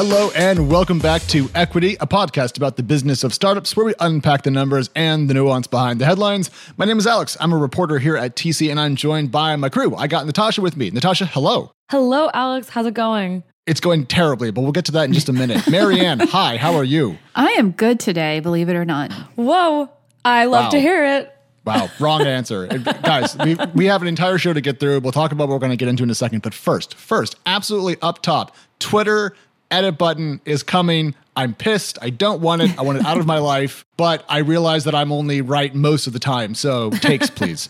Hello and welcome back to Equity, a podcast about the business of startups where we unpack the numbers and the nuance behind the headlines. My name is Alex. I'm a reporter here at TC and I'm joined by my crew. I got Natasha with me. Natasha, hello. Hello, Alex. How's it going? It's going terribly, but we'll get to that in just a minute. Marianne, hi, how are you? I am good today, believe it or not. Whoa. I love Wow. to hear it. Wow, wrong answer. Guys, we, we have an entire show to get through. We'll talk about what we're going to get into in a second. But first, first, absolutely up top, Twitter edit button is coming. I'm pissed. I don't want it. I want it out of my life. But I realize that I'm only right most of the time. So takes, please.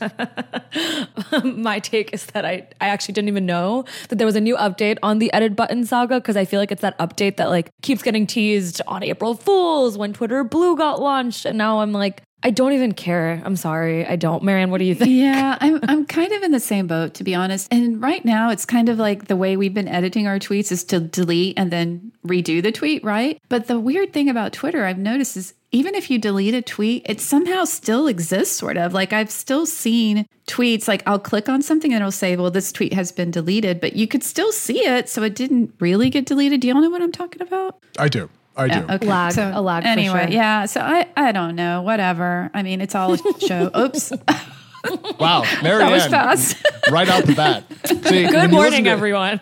My take is that I, I actually didn't even know that there was a new update on the edit button saga because I feel like it's that update that like keeps getting teased on April Fools when Twitter Blue got launched. And now I'm like, I don't even care. I'm sorry. I don't. Marianne, what do you think? Yeah, I'm I'm kind of in the same boat to be honest. And right now it's kind of like the way we've been editing our tweets is to delete and then redo the tweet, right? But the weird thing about Twitter I've noticed is even if you delete a tweet, it somehow still exists sort of. Like I've still seen tweets like I'll click on something and it'll say, "Well, this tweet has been deleted," but you could still see it, so it didn't really get deleted. Do y'all know what I'm talking about? I do. I do. Okay. Lag, a lag for Anyway, sure. yeah. So I, I don't know. Whatever. I mean, it's all a show. Oops. Wow, That was fast. right out the bat. See, Good morning, to- everyone.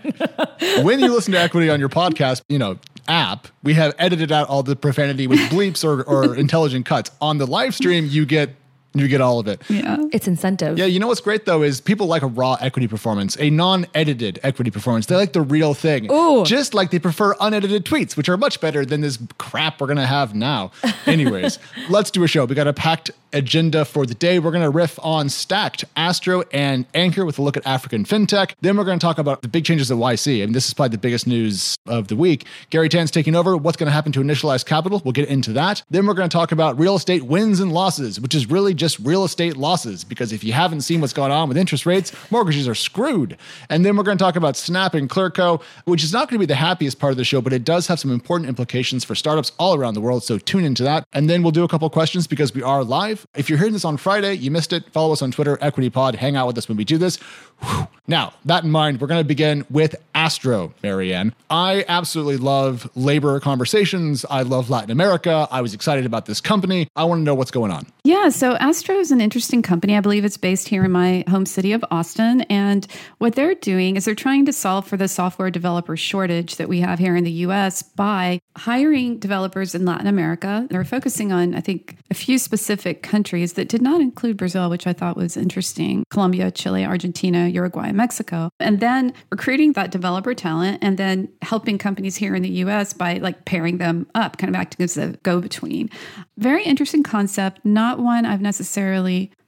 when you listen to equity on your podcast, you know, app, we have edited out all the profanity with bleeps or, or intelligent cuts. On the live stream, you get you get all of it. yeah. it's incentive. Yeah, you know what's great though is people like a raw equity performance, a non-edited equity performance. They like the real thing. Ooh. Just like they prefer unedited tweets, which are much better than this crap we're gonna have now. Anyways, let's do a show. We got a packed agenda for the day. We're gonna riff on Stacked, Astro, and Anchor with a look at African fintech. Then we're gonna talk about the big changes at YC. I mean, this is probably the biggest news of the week. Garry Tan's taking over. What's gonna happen to initialized capital? We'll get into that. Then we're gonna talk about real estate wins and losses, which is really just real estate losses. Because if you haven't seen what's going on with interest rates, mortgages are screwed. And then we're going to talk about Snap and Clearco, which is not going to be the happiest part of the show, but it does have some important implications for startups all around the world. So tune into that. And then we'll do a couple questions because we are live. If you're hearing this on Friday, you missed it. Follow us on Twitter, EquityPod. Hang out with us when we do this. Whew. Now, that in mind, we're going to begin with Astro, Marianne. I absolutely love labor conversations. I love Latin America. I was excited about this company. I want to know what's going on. Yeah, so Astro is an interesting company. I believe it's based here in my home city of Austin. And what they're doing is they're trying to solve for the software developer shortage that we have here in the US by hiring developers in Latin America. They're focusing on, I think, a few specific countries that did not include Brazil, which I thought was interesting Colombia, Chile, Argentina, Uruguay, Mexico. And then recruiting that developer talent and then helping companies here in the US by like pairing them up, kind of acting as a go between. Very interesting concept, not one I've necessarily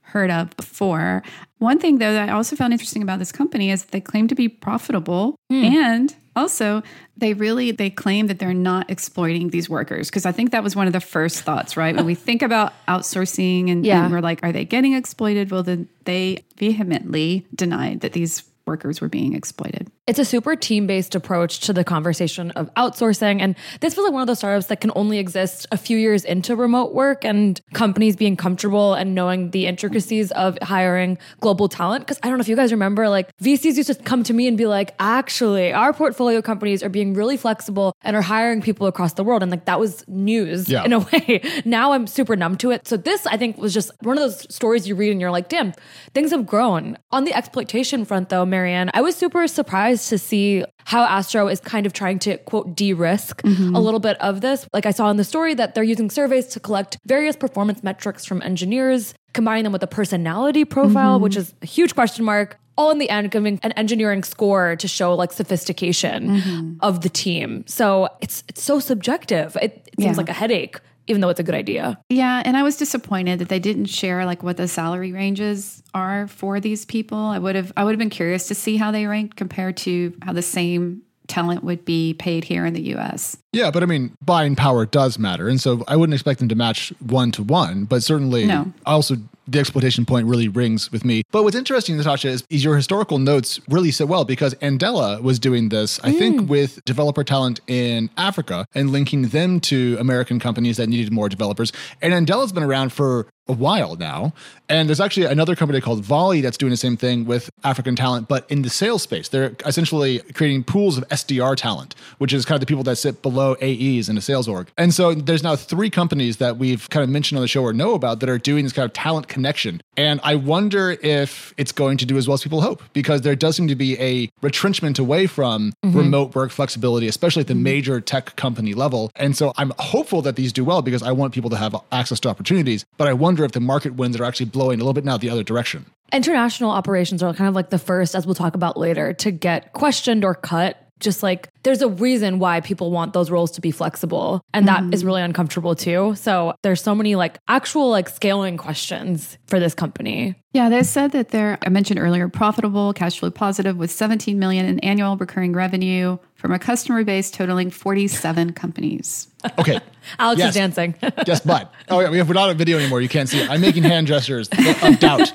heard of before. One thing though that I also found interesting about this company is they claim to be profitable hmm. and also they really they claim that they're not exploiting these workers because I think that was one of the first thoughts, right? When we think about outsourcing and, Yeah. and we're like, are they getting exploited? Well, then they vehemently denied that these workers were being exploited. It's a super team based approach to the conversation of outsourcing. And this was like one of those startups that can only exist a few years into remote work and companies being comfortable and knowing the intricacies of hiring global talent. Cause I don't know if you guys remember, like VCs used to come to me and be like, actually, our portfolio companies are being really flexible and are hiring people across the world. And like that was news Yeah. in a way. Now I'm super numb to it. So this, I think, was just one of those stories you read and you're like, damn, things have grown. On the exploitation front, though, Marianne, I was super surprised to see how Astro is kind of trying to quote de-risk mm-hmm. a little bit of this. Like I saw in the story that they're using surveys to collect various performance metrics from engineers, combining them with a personality profile, mm-hmm. which is a huge question mark. All in the end, giving an engineering score to show like sophistication mm-hmm. of the team. So it's it's so subjective. It, it seems Yeah. like a headache, even though it's a good idea. Yeah, and I was disappointed that they didn't share like what the salary ranges are for these people. I would have I would have been curious to see how they ranked compared to how the same talent would be paid here in the US. Yeah, but I mean, buying power does matter. And so I wouldn't expect them to match one to one, but certainly No. also the exploitation point really rings with me. But what's interesting, Natasha, is, is your historical notes really so well because Andela was doing this, I think, mm. with developer talent in Africa and linking them to American companies that needed more developers. And Andela's been around for a while now. And there's actually another company called Volley that's doing the same thing with African talent, but in the sales space. They're essentially creating pools of SDR talent, which is kind of the people that sit below AEs in a sales org. And so there's now three companies that we've kind of mentioned on the show or know about that are doing this kind of talent connection. And I wonder if it's going to do as well as people hope, because there does seem to be a retrenchment away from mm-hmm. remote work flexibility, especially at the major tech company level. And so I'm hopeful that these do well because I want people to have access to opportunities. But I wonder if the market winds are actually blowing a little bit now the other direction. International operations are kind of like the first, as we'll talk about later, to get questioned or cut. Just like there's a reason why people want those roles to be flexible. And that is mm-hmm. really uncomfortable too. So there's so many like actual like scaling questions for this company. Yeah, they said that they're, I mentioned earlier, profitable, cash flow positive with 17 million in annual recurring revenue from a customer base totaling 47 companies. Okay. Alex Yes. is dancing. Yes, but oh yeah, we have, we're not on video anymore. You can't see it. I'm making hand gestures of doubt.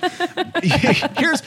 Here's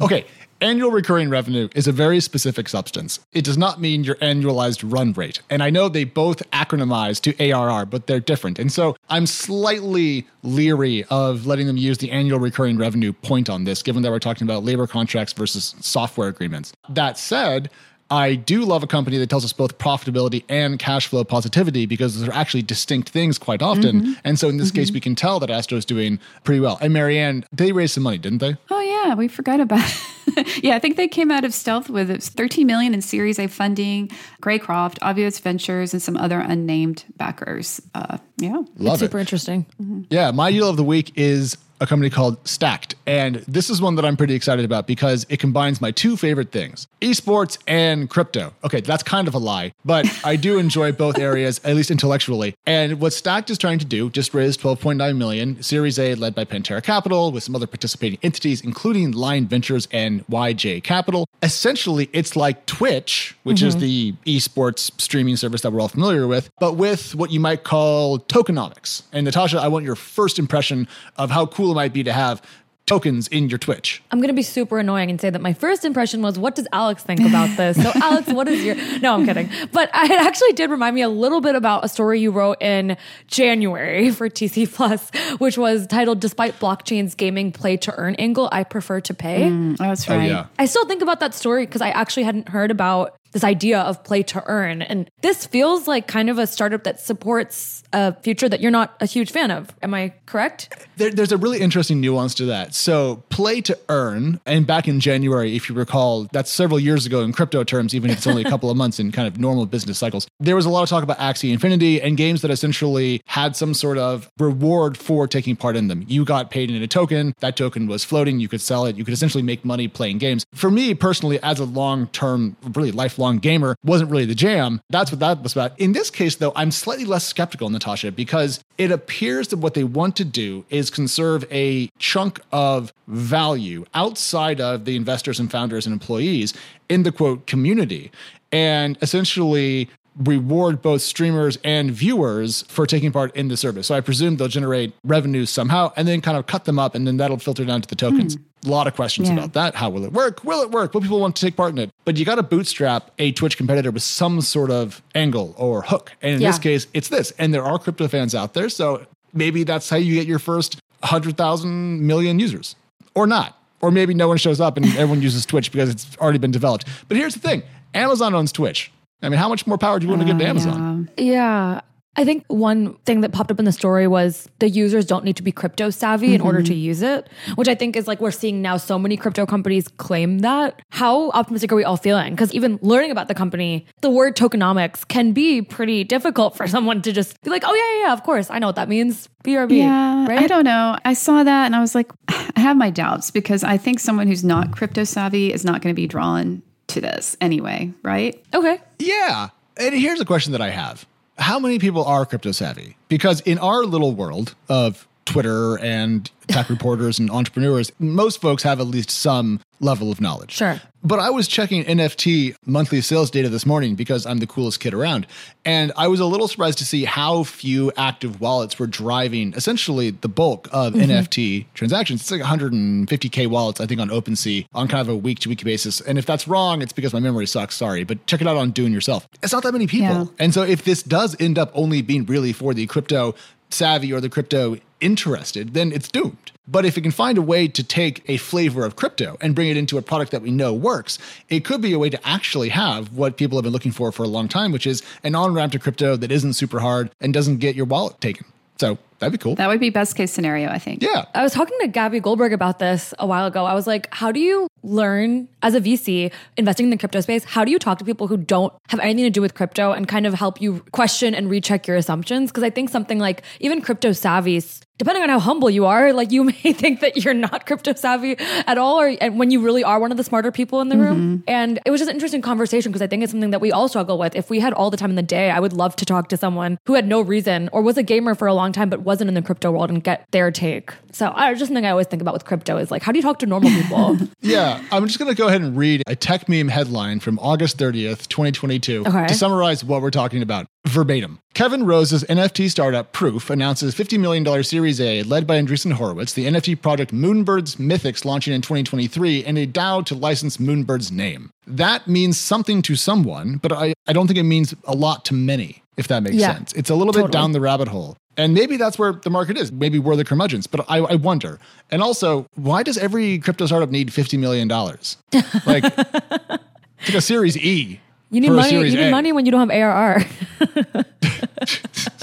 okay. Annual recurring revenue is a very specific substance. It does not mean your annualized run rate. And I know they both acronymize to ARR, but they're different. And so I'm slightly leery of letting them use the annual recurring revenue point on this, given that we're talking about labor contracts versus software agreements. That said, I do love a company that tells us both profitability and cash flow positivity because they're actually distinct things quite often. Mm-hmm. And so in this case, mm-hmm. we can tell that Astro's doing pretty well. And Marianne, they raised some money, didn't they? Oh yeah, we forgot about. yeah, I think they came out of stealth with it 13 million in Series A funding. Greycroft, Obvious Ventures, and some other unnamed backers. Uh, yeah, Love it. Super interesting. Yeah, my deal of the week is a company called Stacked. And this is one that I'm pretty excited about because it combines my two favorite things esports and crypto. Okay, that's kind of a lie, but I do enjoy both areas, at least intellectually. And what Stacked is trying to do just raised 12.9 million, Series A led by Pantera Capital with some other participating entities, including Line Ventures and YJ Capital. Essentially, it's like Twitch, which is mm-hmm. the esports streaming service that we're all familiar with, but with what you might call tokenomics. And Natasha, I want your first impression of how cool it might be to have tokens in your Twitch. I'm going to be super annoying and say that my first impression was, what does Alex think about this? So, Alex, what is your. No, I'm kidding. But I- it actually did remind me a little bit about a story you wrote in January for TC Plus, which was titled Despite Blockchain's Gaming Play to Earn Angle, I Prefer to Pay. Mm, oh, that's right. yeah. I still think about that story because I actually hadn't heard about this idea of play to earn. And this feels like kind of a startup that supports a future that you're not a huge fan of. Am I correct? There, there's a really interesting nuance to that. So, play to earn, and back in January, if you recall, that's several years ago in crypto terms, even if it's only a couple of months in kind of normal business cycles. There was a lot of talk about Axie Infinity and games that essentially had some sort of reward for taking part in them. You got paid in a token, that token was floating, you could sell it, you could essentially make money playing games. For me personally, as a long term, really lifelong gamer, wasn't really the jam. That's what that was about. In this case, though, I'm slightly less skeptical, Natasha, because it appears that what they want to do is conserve a chunk of value outside of the investors and founders and employees in the quote community and essentially reward both streamers and viewers for taking part in the service. So I presume they'll generate revenues somehow and then kind of cut them up and then that'll filter down to the tokens. Hmm. A lot of questions Yeah. about that. How will it work? Will it work? Will people want to take part in it? But you got to bootstrap a Twitch competitor with some sort of angle or hook. And in this case, it's this. And there are crypto fans out there. So maybe that's how you get your first 100,000 million users or not. Or maybe no one shows up and everyone uses Twitch because it's already been developed. But here's the thing Amazon owns Twitch. I mean, how much more power do you want to give to Uh, Amazon? yeah. Yeah. I think one thing that popped up in the story was the users don't need to be crypto savvy in order to use it, which I think is like we're seeing now so many crypto companies claim that. How optimistic are we all feeling? Because even learning about the company, the word tokenomics can be pretty difficult for someone to just be like, oh, yeah, yeah, yeah, of course. I know what that means. BRB. Yeah, right? I don't know. I saw that and I was like, I have my doubts because I think someone who's not crypto savvy is not going to be drawn to this anyway, right? Okay. Yeah. And here's a question that I have How many people are crypto savvy? Because in our little world of Twitter and tech reporters and entrepreneurs, most folks have at least some level of knowledge. Sure. But I was checking NFT monthly sales data this morning because I'm the coolest kid around. And I was a little surprised to see how few active wallets were driving essentially the bulk of mm-hmm. NFT transactions. It's like 150K wallets, I think, on OpenSea on kind of a week to week basis. And if that's wrong, it's because my memory sucks. Sorry. But check it out on Dune yourself. It's not that many people. Yeah. And so if this does end up only being really for the crypto savvy or the crypto interested, then it's doomed. But if it can find a way to take a flavor of crypto and bring it into a product that we know works, it could be a way to actually have what people have been looking for for a long time, which is an on ramp to crypto that isn't super hard and doesn't get your wallet taken. So that'd be cool. That would be best case scenario, I think. Yeah. I was talking to Gabby Goldberg about this a while ago. I was like, how do you learn as a VC investing in the crypto space? How do you talk to people who don't have anything to do with crypto and kind of help you question and recheck your assumptions? Because I think something like even crypto savvies depending on how humble you are, like you may think that you're not crypto savvy at all, or and when you really are one of the smarter people in the room. Mm-hmm. And it was just an interesting conversation because I think it's something that we all struggle with. If we had all the time in the day, I would love to talk to someone who had no reason or was a gamer for a long time but wasn't in the crypto world and get their take. So I just something I always think about with crypto is like, how do you talk to normal people? Yeah, Uh, I'm just going to go ahead and read a Techmeme headline from August 30th, 2022 Okay. to summarize what we're talking about verbatim. Kevin Rose's NFT startup Proof announces $50 million Series A led by Andreessen Horowitz, the NFT project Moonbirds Mythics launching in 2023, and a DAO to license Moonbird's name. That means something to someone, but I, I don't think it means a lot to many, if that makes Yeah, sense. It's a little bit down the rabbit hole. And maybe that's where the market is. Maybe we're the curmudgeons, but I, I wonder. And also, why does every crypto startup need $50 million? Like, it's like a Series E. You need money. You need A. money when you don't have ARR.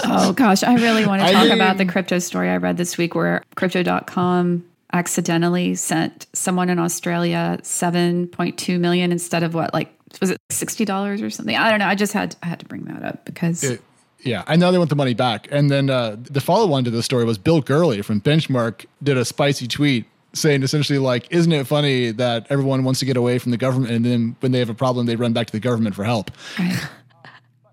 Oh gosh, I really want to I talk mean- about the crypto story I read this week where crypto.com accidentally sent someone in Australia 7.2 million instead of what like was it $60 or something? I don't know. I just had I had to bring that up because It- yeah, I know they want the money back. And then uh, the follow on to the story was Bill Gurley from Benchmark did a spicy tweet saying essentially like, "Isn't it funny that everyone wants to get away from the government, and then when they have a problem, they run back to the government for help?"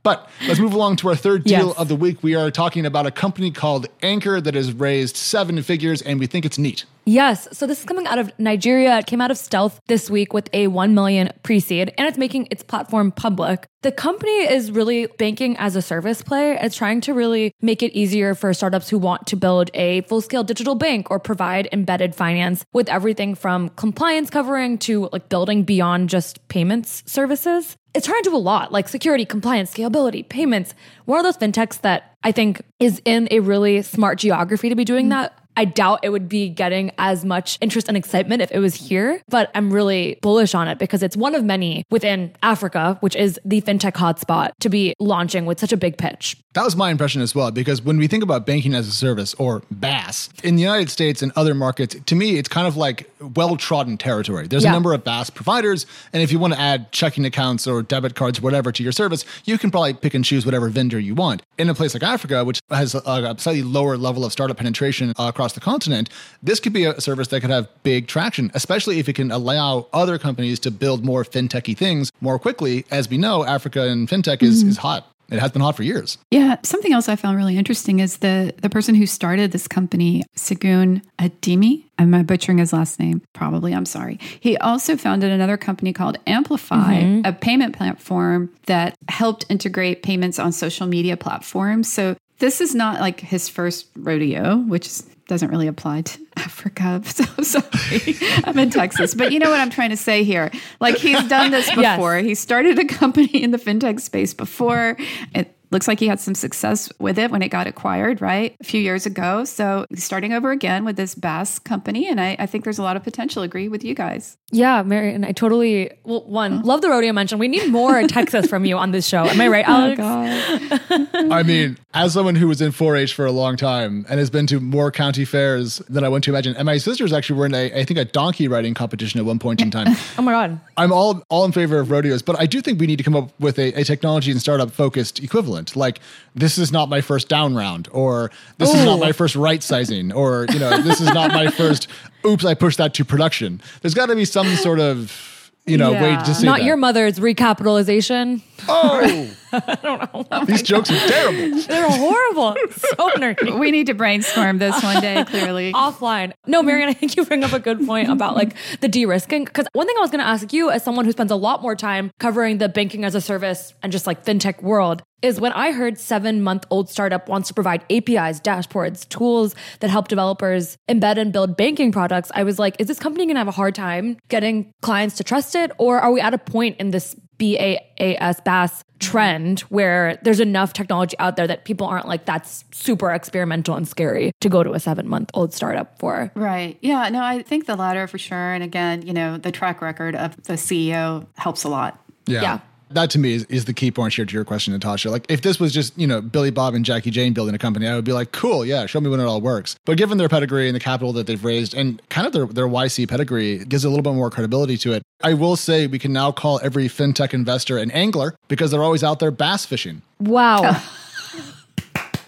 But let's move along to our third deal Yes. of the week. We are talking about a company called Anchor that has raised seven figures, and we think it's neat. Yes. So this is coming out of Nigeria. It came out of Stealth this week with a 1 million pre-seed and it's making its platform public. The company is really banking as a service play. It's trying to really make it easier for startups who want to build a full-scale digital bank or provide embedded finance with everything from compliance covering to like building beyond just payments services. It's trying to do a lot like security, compliance, scalability, payments. One of those fintechs that I think is in a really smart geography to be doing mm. that. I doubt it would be getting as much interest and excitement if it was here, but I'm really bullish on it because it's one of many within Africa, which is the fintech hotspot, to be launching with such a big pitch. That was my impression as well, because when we think about banking as a service or BaaS in the United States and other markets, to me, it's kind of like well trodden territory. There's a number of BaaS providers, and if you want to add checking accounts or debit cards, whatever, to your service, you can probably pick and choose whatever vendor you want. In a place like Africa, which has a, a slightly lower level of startup penetration uh, across the continent, this could be a service that could have big traction, especially if it can allow other companies to build more fintechy things more quickly. As we know, Africa and fintech is, mm-hmm. is hot. It has been hot for years. Yeah, something else I found really interesting is the the person who started this company, Segun Adeyemi. Am I butchering his last name? Probably. I'm sorry. He also founded another company called Amplify, mm-hmm. a payment platform that helped integrate payments on social media platforms. So this is not like his first rodeo, which is- doesn't really apply to Africa. So sorry. I'm in Texas. But you know what I'm trying to say here? Like he's done this Yes. before. He started a company in the fintech space before. It looks like he had some success with it when it got acquired, right? A few years ago. So starting over again with this BaaS company. And I, I think there's a lot of potential. Agree with you guys. Yeah, Marianne, I totally, well, one, love the rodeo mention. We need more Texas from you on this show. Am I right, oh Alex? Oh, God. I mean, as someone who was in 4-H for a long time and has been to more county fairs than I went to imagine, and my sisters actually were in a, I think, a donkey riding competition at one point in time. Oh my God. I'm all all in favor of rodeos, but I do think we need to come up with a, a technology and startup focused equivalent. Like, this is not my first down round, or this is not my oh. first right sizing, or you know, this is not my first. Oops, I pushed that to production. There's got to be some sort of you know way to say Not that. your mother's recapitalization. oh, I don't know. Oh These jokes are terrible. They're horrible. so nerdy. we need to brainstorm this one day, clearly. offline. No, mm. Marianne, I think you bring up a good point about like the de-risking. Because one thing I was going to ask you, as someone who spends a lot more time covering the banking as a service and just like fintech world, is when I heard seven month old startup wants to provide APIs, dashboards, tools that help developers embed and build banking products. I was like, is this company going to have a hard time getting clients to trust it, or are we at a point in this BAAS BAS trend where there's enough technology out there that people aren't like that's super experimental and scary to go to a seven month old startup for. Right. Yeah. No, I think the latter for sure. And again, you know, the track record of the CEO helps a lot. Yeah. Yeah. That to me is, is the key point here to your question, Natasha. Like, if this was just, you know, Billy Bob and Jackie Jane building a company, I would be like, cool, yeah, show me when it all works. But given their pedigree and the capital that they've raised and kind of their, their YC pedigree, gives a little bit more credibility to it. I will say we can now call every fintech investor an angler because they're always out there bass fishing. Wow.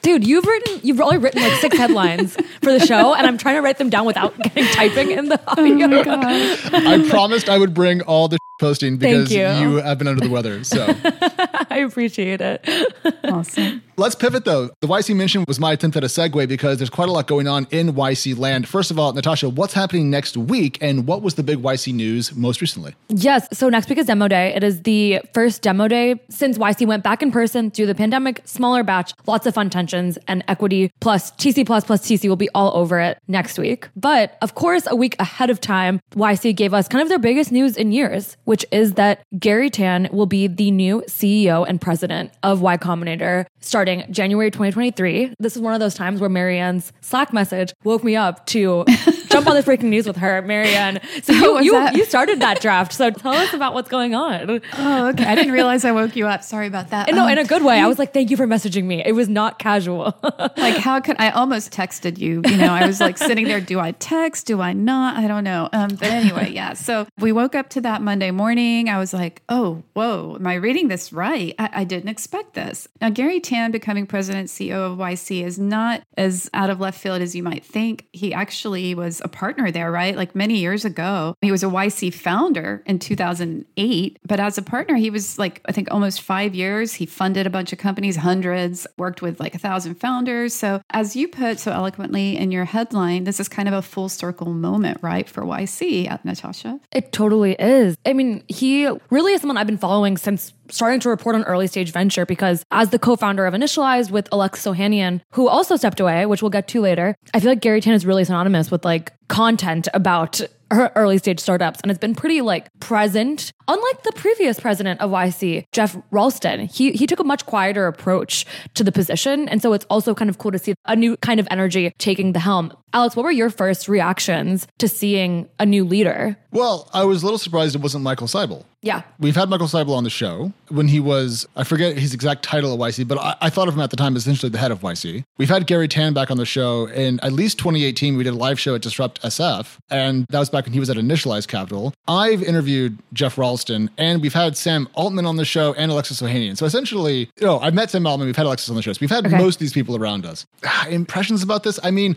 Dude, you've written you've only written like six headlines for the show, and I'm trying to write them down without getting typing in the audio. Oh my God. I promised I would bring all the posting because you. you have been under the weather. So I appreciate it. awesome. Let's pivot though. The YC mention was my attempt at a segue because there's quite a lot going on in YC land. First of all, Natasha, what's happening next week and what was the big YC news most recently? Yes. So next week is demo day. It is the first demo day since YC went back in person through the pandemic. Smaller batch, lots of fun tensions, and equity plus TC plus plus TC will be all over it next week. But of course, a week ahead of time, YC gave us kind of their biggest news in years, which is that Garry Tan will be the new CEO and president of Y Combinator starting January 2023. This is one of those times where Marianne's Slack message woke me up to jump on the breaking news with her, Marianne. So you, was you, that? you started that draft. So tell us about what's going on. Oh, okay. I didn't realize I woke you up. Sorry about that. And no, Um, in a good way. I was like, thank you for messaging me. It was not casual. like how could I almost texted you? You know, I was like sitting there. Do I text? Do I not? I don't know. Um, but anyway, yeah. So we woke up to that Monday morning. I was like, oh, whoa, am I reading this right? I, I didn't expect this. Now, Garry Tan becoming president CEO of YC is not as out of left field as you might think. He actually was a partner there, right? Like many years ago, he was a YC founder in 2008. But as a partner, he was like I think almost five years. He funded a bunch of companies, hundreds, worked with like a thousand founders. So, as you put so eloquently in your headline, this is kind of a full circle moment, right, for YC, uh, Natasha? It totally is. I mean, he really is someone I've been following since starting to report on early stage venture because as the co-founder of Initialized with Alexis Ohanian, who also stepped away, which we'll get to later, I feel like Garry Tan is really synonymous with like content about her early stage startups and it's been pretty like present unlike the previous president of YC Geoff Ralston he he took a much quieter approach to the position and so it's also kind of cool to see a new kind of energy taking the helm Alex what were your first reactions to seeing a new leader Well, I was a little surprised it wasn't Michael Seibel. yeah We've had Michael Seibel on the show when he was, I forget his exact title at YC, but I, I thought of him at the time as essentially the head of YC. We've had Garry Tan back on the show in at least 2018. We did a live show at Disrupt SF, and that was back when he was at Initialized Capital. I've interviewed Geoff Ralston, and we've had Sam Altman on the show and Alexis Ohanian. So essentially, you know, I've met Sam Altman, we've had Alexis on the show. So we've had Okay. most of these people around us. Impressions about this? I mean,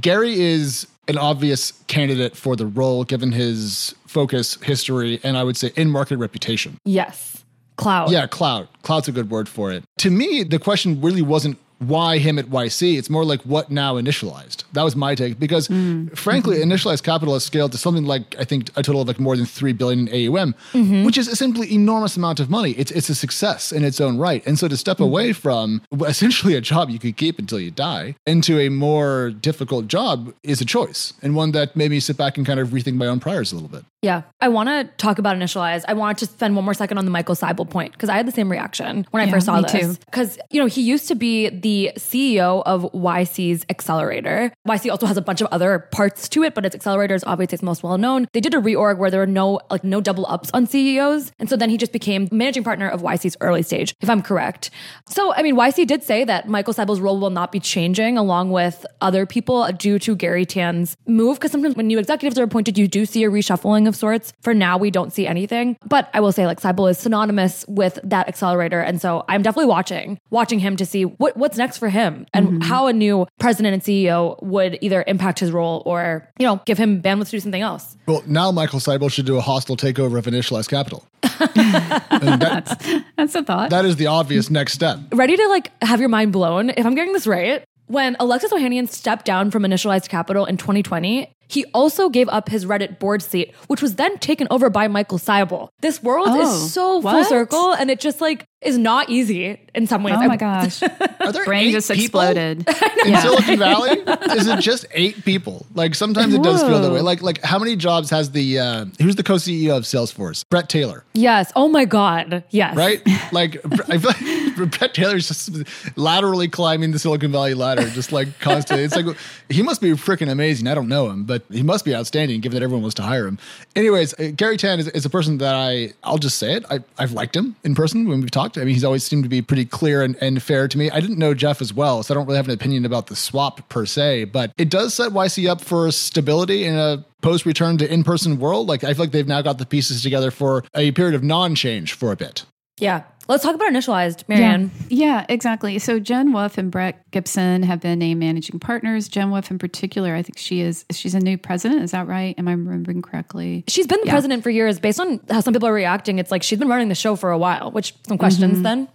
Garry is an obvious candidate for the role given his focus, history, and I would say in market reputation. yes cloud Yeah, cloud. Cloud's a good word for it. To me, the question really wasn't why him at YC. It's more like what now initialized. That was my take because mm. frankly, mm-hmm. initialized capital has scaled to something like I think a total of like more than three billion in AUM, mm-hmm. which is a simply enormous amount of money. It's it's a success in its own right. And so to step mm. away from essentially a job you could keep until you die into a more difficult job is a choice and one that made me sit back and kind of rethink my own priors a little bit. Yeah. I want to talk about Initialize. I want to spend one more second on the Michael Seibel point because I had the same reaction when I first saw this. Because, you know, he used to be the CEO of YC's Accelerator. YC also has a bunch of other parts to it, but its Accelerator is obviously its most well known. They did a reorg where there were no, like, no double ups on CEOs. And so then he just became managing partner of YC's early stage, if I'm correct. So, I mean, YC did say that Michael Seibel's role will not be changing along with other people due to Garry Tan's move. Because sometimes when new executives are appointed, you do see a reshuffling of sorts. For now, we don't see anything. But I will say, like, Seibel is synonymous with that accelerator. And so I'm definitely watching, watching him to see what, what's next for him and mm-hmm. how a new president and CEO would either impact his role or, you know, give him bandwidth to do something else. Well, now Michael Seibel should do a hostile takeover of initialized capital. And that- That's a thought. that is the obvious next step. Ready to like have your mind blown? If I'm getting this right, When Alexis Ohanian stepped down from Initialized Capital in 2020, he also gave up his Reddit board seat, which was then taken over by Michael Seibel. This world Oh, is so full circle, and it just like is not easy in some ways. Oh my gosh. Are there Brain eight just people exploded. in Silicon Valley? Is it just eight people? Like sometimes it does feel that way. Like like how many jobs has the uh, who's the co-CEO of Salesforce? Bret Taylor, Yes. Oh my God. Yes. right? like I feel like Bret Taylor's just laterally climbing the Silicon Valley ladder, just like constantly. It's like he must be freaking amazing. I don't know him, but he must be outstanding given that everyone wants to hire him. Anyways, uh, Garry Tan is, is a person that I I'll just say it. I, I've liked him in person when we've talked. I mean, he's always seemed to be pretty clear and, and fair to me. I didn't know Geoff as well, so I don't really have an opinion about the swap per se, but it does set YC up for stability in a post return to in person world. Like I feel like they've now got the pieces together for a period of non change for a bit. Yeah. Let's talk about Initialized, Marianne. Yeah, yeah, exactly. So Jen Wolf and Brett Gibson have been named managing partners. Jen Wolf, in particular, I think she is. She's a new president. Is that right? Am I remembering correctly? She's been the Yeah. president for years. Based on how some people are reacting, it's like she's been running the show for a while, which some questions Mm-hmm. then.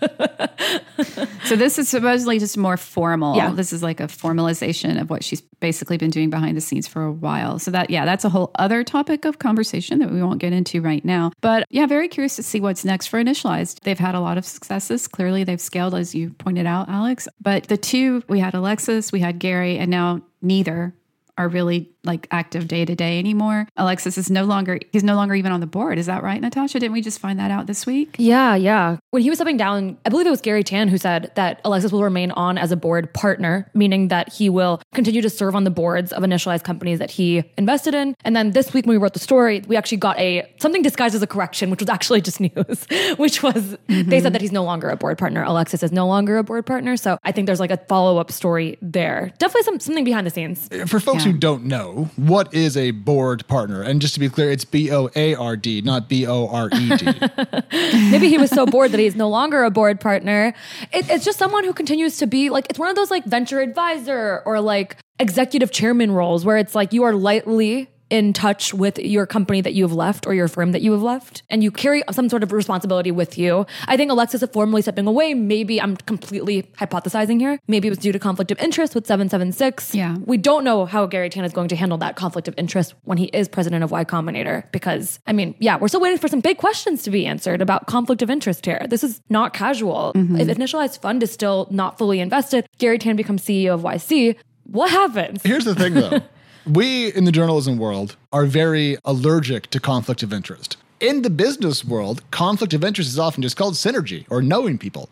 So this is supposedly just more formal. Yeah. This is like a formalization of what she's basically been doing behind the scenes for a while. So that yeah, that's a whole other topic of conversation that we won't get into right now. But yeah, very curious to see what's next for Initialized. They've had a lot of successes. Clearly they've scaled as you pointed out, Alex. But the two, we had Alexis, we had Garry, and now neither are really like active day to day anymore. Alexis is no longer he's no longer even on the board. Is that right, Natasha? Didn't we just find that out this week? Yeah, yeah. When he was stepping down, I believe it was Garry Tan who said that Alexis will remain on as a board partner, meaning that he will continue to serve on the boards of initialized companies that he invested in. And then this week when we wrote the story, we actually got a something disguised as a correction, which was actually just news, which was they said mm-hmm. that he's no longer a board partner. Alexis is no longer a board partner. So I think there's like a follow-up story there. Definitely some, something behind the scenes. For folks Yeah. who don't know, what is a board partner? And just to be clear, it's B O A R D, not B O R E D. Maybe he was so bored that he's no longer a board partner. It, it's just someone who continues to be like, it's one of those like venture advisor or like executive chairman roles where it's like you are lightly in touch with your company that you have left or your firm that you have left and you carry some sort of responsibility with you. I think Alexis is formally stepping away. Maybe I'm completely hypothesizing here. Maybe it was due to conflict of interest with 776. Yeah. We don't know how Garry Tan is going to handle that conflict of interest when he is president of Y Combinator because, I mean, yeah, we're still waiting for some big questions to be answered about conflict of interest here. This is not casual. Mm-hmm. If Initialized Fund is still not fully invested, Garry Tan becomes CEO of YC. What happens? Here's the thing though we in the journalism world are very allergic to conflict of interest. In the business world, conflict of interest is often just called synergy or knowing people.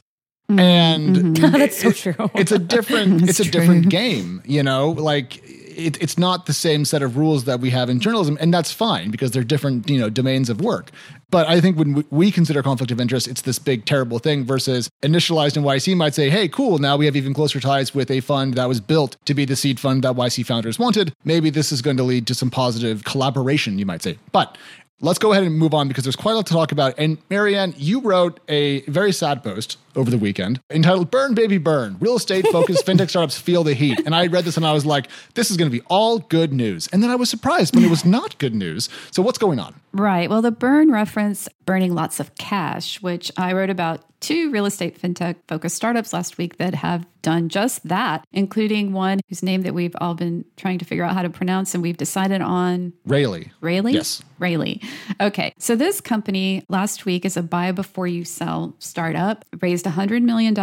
Mm-hmm. And mm-hmm. That's so true. it's a different it's a true. different game you know like it, it's not the same set of rules that we have in journalism and that's fine because they're different you know domains of work. But i think when we, we consider conflict of interest it's this big terrible thing versus initialized in yc might say hey cool now we have even closer ties with a fund that was built to be the seed fund that yc founders wanted. Maybe this is going to lead to some positive collaboration you might say. But Let's go ahead and move on because there's quite a lot to talk about. And Marianne, you wrote a very sad post over the weekend entitled Burn Baby Burn Real Estate Focused Fintech Startups Feel the Heat. And I read this and I was like, this is going to be all good news. And then I was surprised when it was not good news. So what's going on? Right. Well, the burn reference burning lots of cash, which I wrote about two real estate fintech focused startups last week that have done just that, including one whose name that we've all been trying to figure out how to pronounce and we've decided on Reali. Reali? Yes. Reali. Okay. So this company last week is a buy before you sell startup, raised $100 million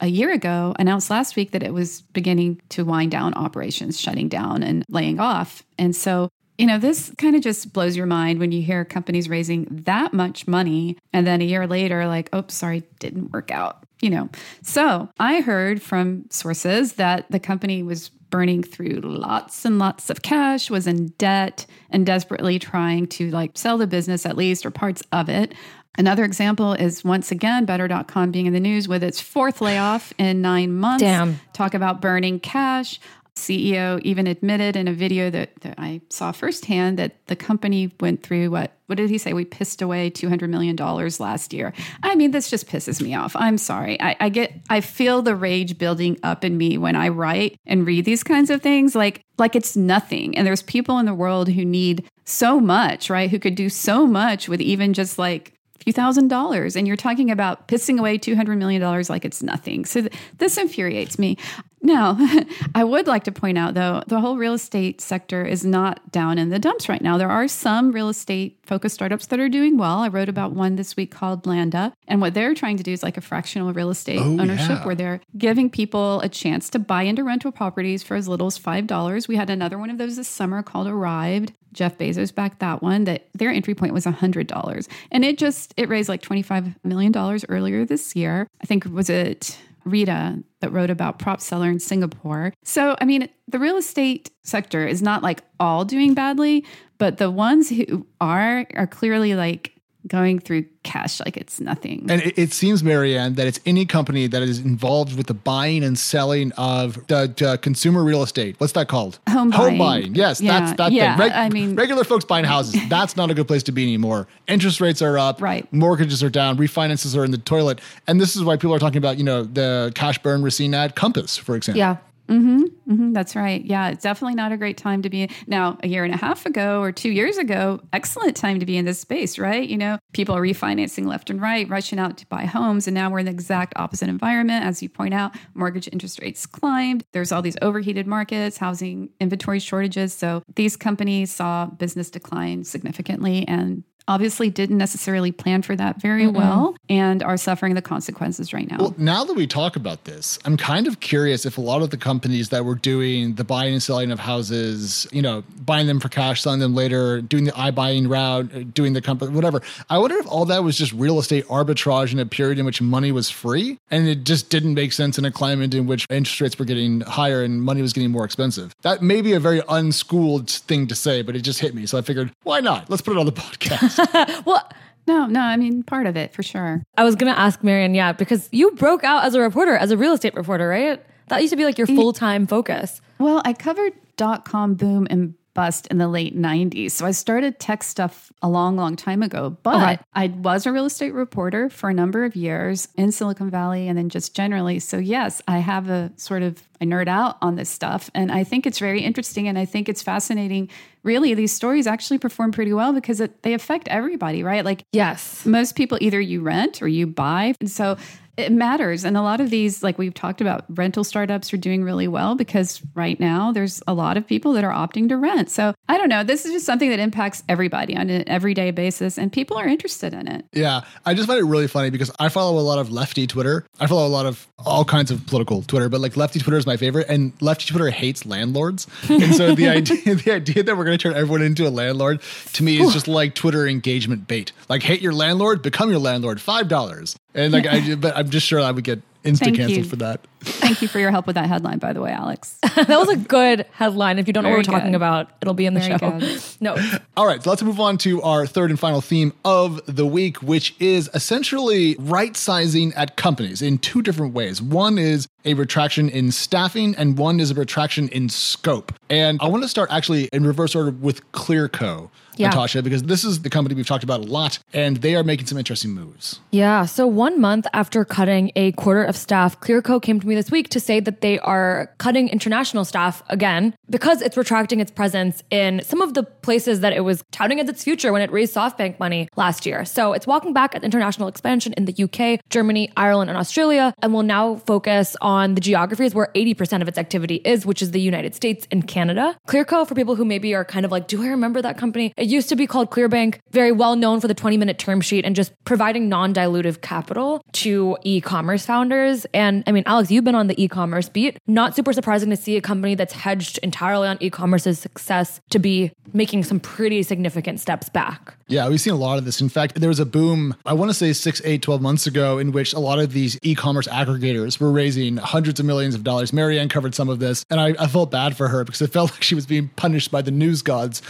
a year ago, announced last week that it was beginning to wind down operations, shutting down and laying off. And so you know, this kind of just blows your mind when you hear companies raising that much money and then a year later, like, oh, sorry, didn't work out, you know. So I heard from sources that the company was burning through lots and lots of cash, was in debt, and desperately trying to like sell the business at least or parts of it. Another example is once again Better.com being in the news with its fourth layoff in nine months. Damn. Talk about burning cash. CEO even admitted in a video that, that I saw firsthand that the company went through what what did he say? We pissed away two hundred million dollars last year. I mean, this just pisses me off. I'm sorry. I, I get I feel the rage building up in me when I write and read these kinds of things. Like like it's nothing. And there's people in the world who need so much, right? Who could do so much with even just like few thousand dollars and you're talking about pissing away $200 million like it's nothing. So th- this infuriates me. Now, I would like to point out though, the whole real estate sector is not down in the dumps right now. There are some real estate focused startups that are doing well. I wrote about one this week called Landa. And what they're trying to do is like a fractional real estate Oh, ownership yeah. where they're giving people a chance to buy into rental properties for as little as $5. We had another one of those this summer called Arrived. Jeff Bezos backed that one that their entry point was $100. And it just it raised like $25 million earlier this year. I think was it Rita that wrote about prop seller in Singapore. So, I mean, the real estate sector is not like all doing badly, but the ones who are are clearly like going through cash like it's nothing. And it, it seems, Marianne, that it's any company that is involved with the buying and selling of the, consumer real estate. What's that called? Home Home buying. buying. Yes, Yeah, that's that yeah, thing. I mean- regular folks buying houses. That's not a good place to be anymore. Interest rates are up. Right. Mortgages are down. Refinances are in the toilet. And this is why people are talking about, you know, the cash burn we're seeing at Compass, for example. Yeah. Mhm, mhm, that's right. Yeah, it's definitely not a great time to be. Now, a year and a half ago or two years ago, excellent time to be in this space, right? You know, people are refinancing left and right, rushing out to buy homes. And now we're in the exact opposite environment. As you point out, mortgage interest rates climbed. There's all these overheated markets, housing inventory shortages. So these companies saw business decline significantly and obviously didn't necessarily plan for that very well and are suffering the consequences right now. Well, now that we talk about this, I'm kind of curious if a lot of the companies that were doing the buying and selling of houses, you know, buying them for cash, selling them later, doing the iBuying route, uh, doing the company, whatever. I wonder if all that was just real estate arbitrage in a period in which money was free and it just didn't make sense in a climate in which interest rates were getting higher and money was getting more expensive. That may be a very unschooled thing to say, but it just hit me. So I figured, why not? Let's put it on the podcast. Well, no, no, I mean, part of it for sure. I was gonna ask Marianne, yeah, because you broke out as a reporter, as a real estate reporter, right? That used to be like your full time focus. Well, I covered dot com boom and bust in the late 90s. So I started tech stuff a long, long time ago. But Okay. I was a real estate reporter for a number of years in Silicon Valley and then just generally. So, yes, I have a sort of, I nerd out on this stuff. And I think it's very interesting. And I think it's fascinating. Really, these stories actually perform pretty well because it, they affect everybody, right? Like, Yes. most people either you rent or you buy. And so it matters. And a lot of these, like we've talked about, rental startups are doing really well because right now there's a lot of people that are opting to rent. So I don't know. This is just something that impacts everybody on an everyday basis, and people are interested in it. Yeah, I just find it really funny because I follow a lot of lefty Twitter. I follow a lot of all kinds of political Twitter, but like lefty Twitter is my favorite, and lefty Twitter hates landlords. And so the idea, the idea that we're going to turn everyone into a landlord, to me, is just like Twitter engagement bait. Like, hate your landlord, become your landlord, five dollars. And like, I, but I'm just sure I would get insta canceled for that. Thank you for your help with that headline, by the way, Alex. that was a good headline. If you don't know what we're Very talking good. about, it'll be in the Very show. good. No. All right, so let's move on to our third and final theme of the week, which is essentially right sizing at companies in two different ways. One is a retraction in staffing, and one is a retraction in scope. And I want to start actually in reverse order with Clearco. Yeah. Natasha, because this is the company we've talked about a lot, and they are making some interesting moves. Yeah. So one month after cutting a quarter of staff, Clearco came to me this week to say that they are cutting international staff again because it's retracting its presence in some of the places that it was touting as its future when it raised SoftBank money last year. So it's walking back at international expansion in the UK, Germany, Ireland, and Australia, and will now focus on the geographies where 80% of its activity is, which is the United States and Canada. Clearco, for people who maybe are kind of like, do I remember that company? It used to be called Clearbanc, very well known for the 20 minute term sheet and just providing non dilutive capital to e commerce founders. And I mean, Alex, you've been on the e commerce beat. Not super surprising to see a company that's hedged entirely on e commerce's success to be making some pretty significant steps back. Yeah, we've seen a lot of this. In fact, there was a boom, I want to say six, eight, 12 months ago, in which a lot of these e commerce aggregators were raising hundreds of millions of dollars. Marianne covered some of this, and I, I felt bad for her because it felt like she was being punished by the news gods.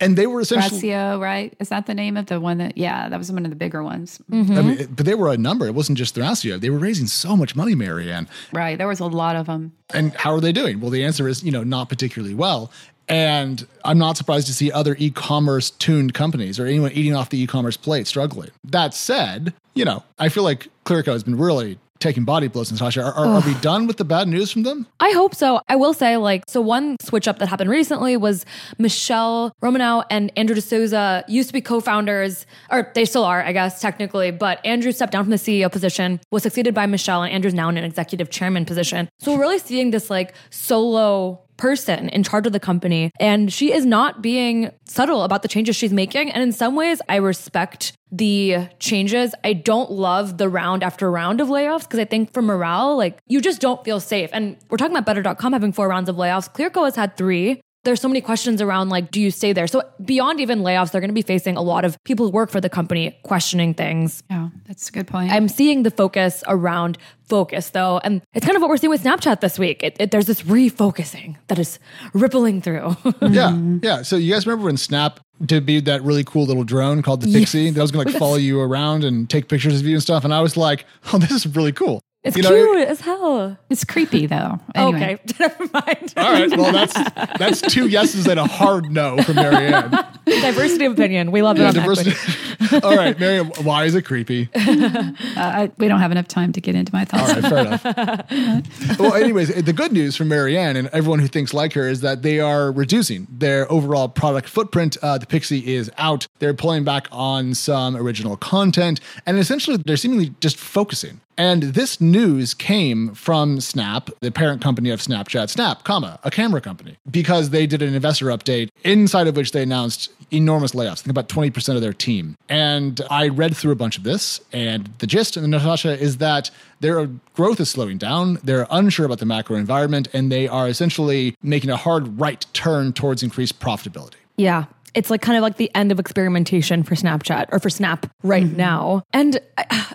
And they were essentially, Thrasio, right? Is that the name of the one that, yeah, that was one of the bigger ones. Mm-hmm. I mean, but they were a number. It wasn't just Thrasio. They were raising so much money, Marianne. Right. There was a lot of them. And how are they doing? Well, the answer is, you know, not particularly well. And I'm not surprised to see other e commerce tuned companies or anyone eating off the e commerce plate struggling. That said, you know, I feel like Clearco has been really taking body blows, Natasha. Are, are, are we done with the bad news from them? I hope so. I will say, like, so one switch up that happened recently was Michelle Romanow and Andrew D'Souza used to be co-founders, or they still are, I guess, technically, but Andrew stepped down from the CEO position, was succeeded by Michelle, and Andrew's now in an executive chairman position. So we're really seeing this like solo person in charge of the company. And she is not being subtle about the changes she's making. And in some ways, I respect the changes. I don't love the round after round of layoffs because I think for morale, like you just don't feel safe. And we're talking about better.com having four rounds of layoffs. Clearco has had three there's so many questions around like, do you stay there? So beyond even layoffs, they're going to be facing a lot of people who work for the company questioning things. Yeah, that's a good point. I'm seeing the focus around focus though, and it's kind of what we're seeing with Snapchat this week. It, it, there's this refocusing that is rippling through. yeah, yeah. So you guys remember when Snap debuted that really cool little drone called the Pixy yes. that was going to like follow you around and take pictures of you and stuff? And I was like, oh, this is really cool. It's you cute know, it, as hell. It's creepy though. Anyway. Okay, never mind. All right, well that's that's two yeses and a hard no from Marianne. Diversity of opinion. We love it. Yeah, diversity. All right, Marianne, why is it creepy? Uh, I, we don't have enough time to get into my thoughts. All right, fair enough. well, anyways, the good news for Marianne and everyone who thinks like her is that they are reducing their overall product footprint. Uh, the Pixy is out. They're pulling back on some original content, and essentially they're seemingly just focusing and this news came from Snap, the parent company of Snapchat, Snap, comma, a camera company, because they did an investor update inside of which they announced enormous layoffs, I think about 20% of their team. And I read through a bunch of this, and the gist, and Natasha, is that their growth is slowing down. They're unsure about the macro environment, and they are essentially making a hard right turn towards increased profitability. Yeah it's like kind of like the end of experimentation for Snapchat or for Snap right mm-hmm. now. And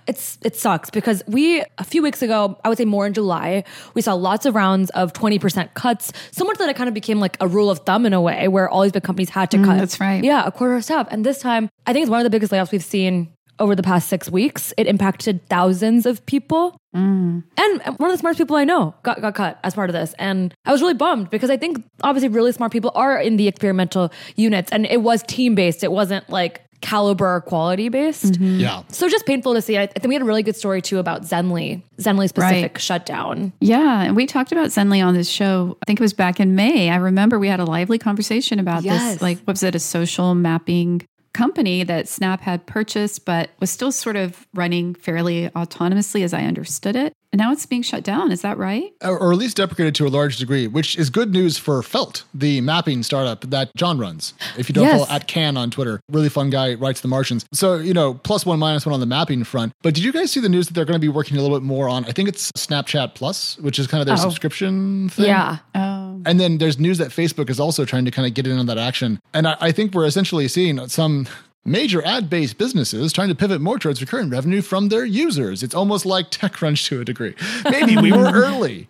it's it sucks because we a few weeks ago, I would say more in July, we saw lots of rounds of 20% cuts, so much that it kind of became like a rule of thumb in a way where all these big companies had to mm, cut. That's right. Yeah, a quarter of staff. And this time, I think it's one of the biggest layoffs we've seen over the past six weeks. It impacted thousands of people. Mm. And one of the smartest people I know got, got cut as part of this. And I was really bummed because I think obviously really smart people are in the experimental units and it was team based. It wasn't like caliber quality based. Mm-hmm. Yeah. So just painful to see. I think we had a really good story too about Zenly, Zenly specific right. shutdown. Yeah. And we talked about Zenly on this show. I think it was back in May. I remember we had a lively conversation about yes. this. Like, what was it a social mapping company that Snap had purchased, but was still sort of running fairly autonomously as I understood it. And now it's being shut down. Is that right? Uh, or at least deprecated to a large degree, which is good news for Felt, the mapping startup that Can runs. If you don't yes. follow at Can on Twitter, really fun guy, writes The Margins. So, you know, plus one, minus one on the mapping front. But did you guys see the news that they're going to be working a little bit more on, I think it's Snapchat Plus, which is kind of their oh. subscription thing? Yeah. Oh. And then there's news that Facebook is also trying to kind of get in on that action. And I, I think we're essentially seeing some major ad based businesses trying to pivot more towards recurring revenue from their users. It's almost like TechCrunch to a degree. Maybe we were early.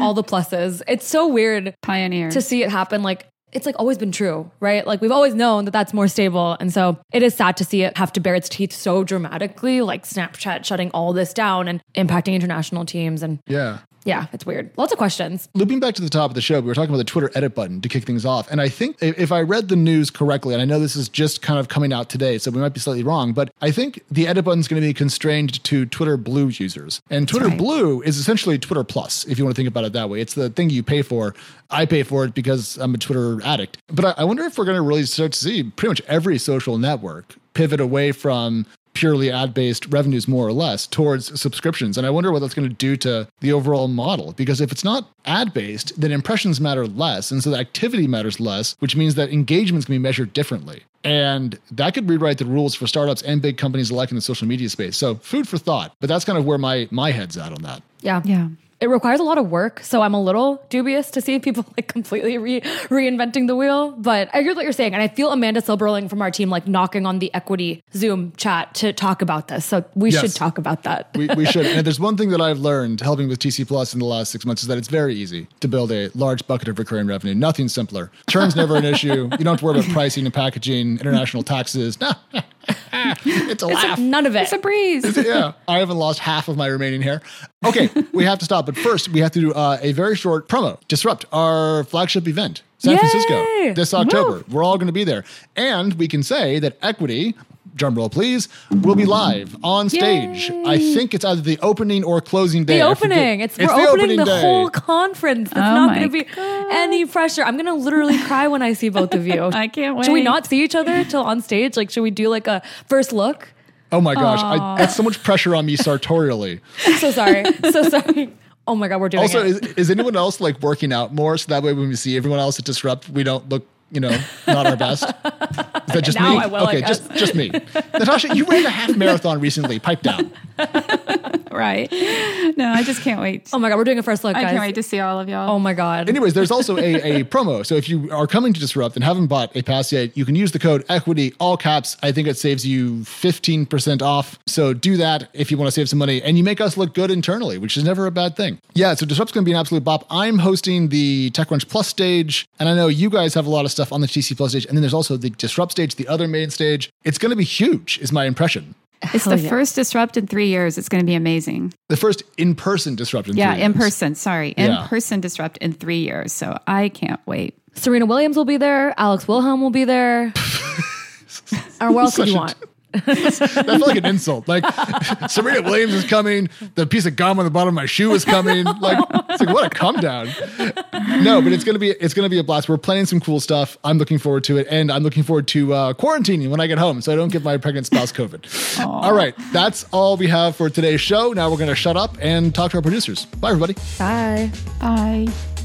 All the pluses. It's so weird. Pioneer. To see it happen. Like, it's like always been true, right? Like we've always known that that's more stable. And so it is sad to see it have to bare its teeth so dramatically, like Snapchat shutting all this down and impacting international teams. And yeah, yeah, it's weird. Lots of questions. Looping back to the top of the show, we were talking about the Twitter edit button to kick things off. And I think if I read the news correctly, and I know this is just kind of coming out today, so we might be slightly wrong, but I think the edit button is going to be constrained to Twitter Blue users. And Twitter right. Blue is essentially Twitter Plus, if you want to think about it that way. It's the thing you pay for. I pay for it because I'm a Twitter addict. But I, I wonder if we're going to really start to see pretty much every social network pivot away from purely ad based revenues, more or less, towards subscriptions. And I wonder what that's going to do to the overall model. Because if it's not ad based, then impressions matter less. And so the activity matters less, which means that engagements can be measured differently. And that could rewrite the rules for startups and big companies alike in the social media space. So food for thought. But that's kind of where my my head's at on that. Yeah. Yeah it requires a lot of work. So I'm a little dubious to see people like completely re- reinventing the wheel. But I hear what you're saying. And I feel Amanda Silberling from our team like knocking on the equity Zoom chat to talk about this. So we yes. should talk about that. we, we should. And there's one thing that I've learned helping with TC Plus in the last six months is that it's very easy to build a large bucket of recurring revenue. Nothing simpler. Churn's never an issue. You don't have to worry about pricing and packaging, international taxes. No. it's a laugh. none of it. It's a breeze. yeah. I haven't lost half of my remaining hair. Okay, we have to stop. But first, we have to do uh, a very short promo. Disrupt our flagship event. San Yay! Francisco this October. Woo! We're all going to be there. And we can say that Equity drum roll please, will be live on stage. Yay. I think it's either the opening or closing day. The opening. It's, we're the opening opening the day. whole conference. There's Oh not going to be any pressure. I'm going to literally cry when I see both of you. I can't wait. Should we not see each other till on stage? Like, should we do like a first look? Oh my gosh, I, that's so much pressure on me sartorially. So sorry. so sorry. Oh my god, we're doing it. Also, it. is, is anyone else like working out more so that way when we see everyone else at Disrupt, we don't look, you know, not our best? Is that just Now me? I will, okay, just just me. Natasha, you ran a half marathon recently. Pipe down. Right. No, I just can't wait. oh my god, we're doing a first look, I guys. can't wait to see all of y'all. oh my god. Anyways, there's also a, a promo. So if you are coming to Disrupt and haven't bought a pass yet, you can use the code equity, all caps. I think it saves you 15% off. So do that if you want to save some money and you make us look good internally, which is never a bad thing. Yeah, so Disrupt's going to be an absolute bop. I'm hosting the TechCrunch Plus stage, and I know you guys have a lot of stuff on the TC Plus stage. And then there's also the Disrupt stage, the other main stage. It's going to be huge, is my impression. It's Hell the yeah. first disrupt in three years. It's going to be amazing. The first in person Disrupt in Yeah, three in years. person. Sorry, in Yeah. person disrupt in three years. So I can't wait. Serena Williams will be there. Alex Wilhelm will be there. or what else could Such you a- want? That felt like an insult. Like Serena Williams is coming. The piece of gum on the bottom of my shoe is coming. Like it's like what a come down. No, but it's gonna be it's gonna be a blast. We're planning some cool stuff. I'm looking forward to it, and I'm looking forward to uh, quarantining when I get home, so I don't give my pregnant spouse COVID. All right, that's all we have for today's show. Now we're gonna shut up and talk to our producers. Bye, everybody. Bye. Bye.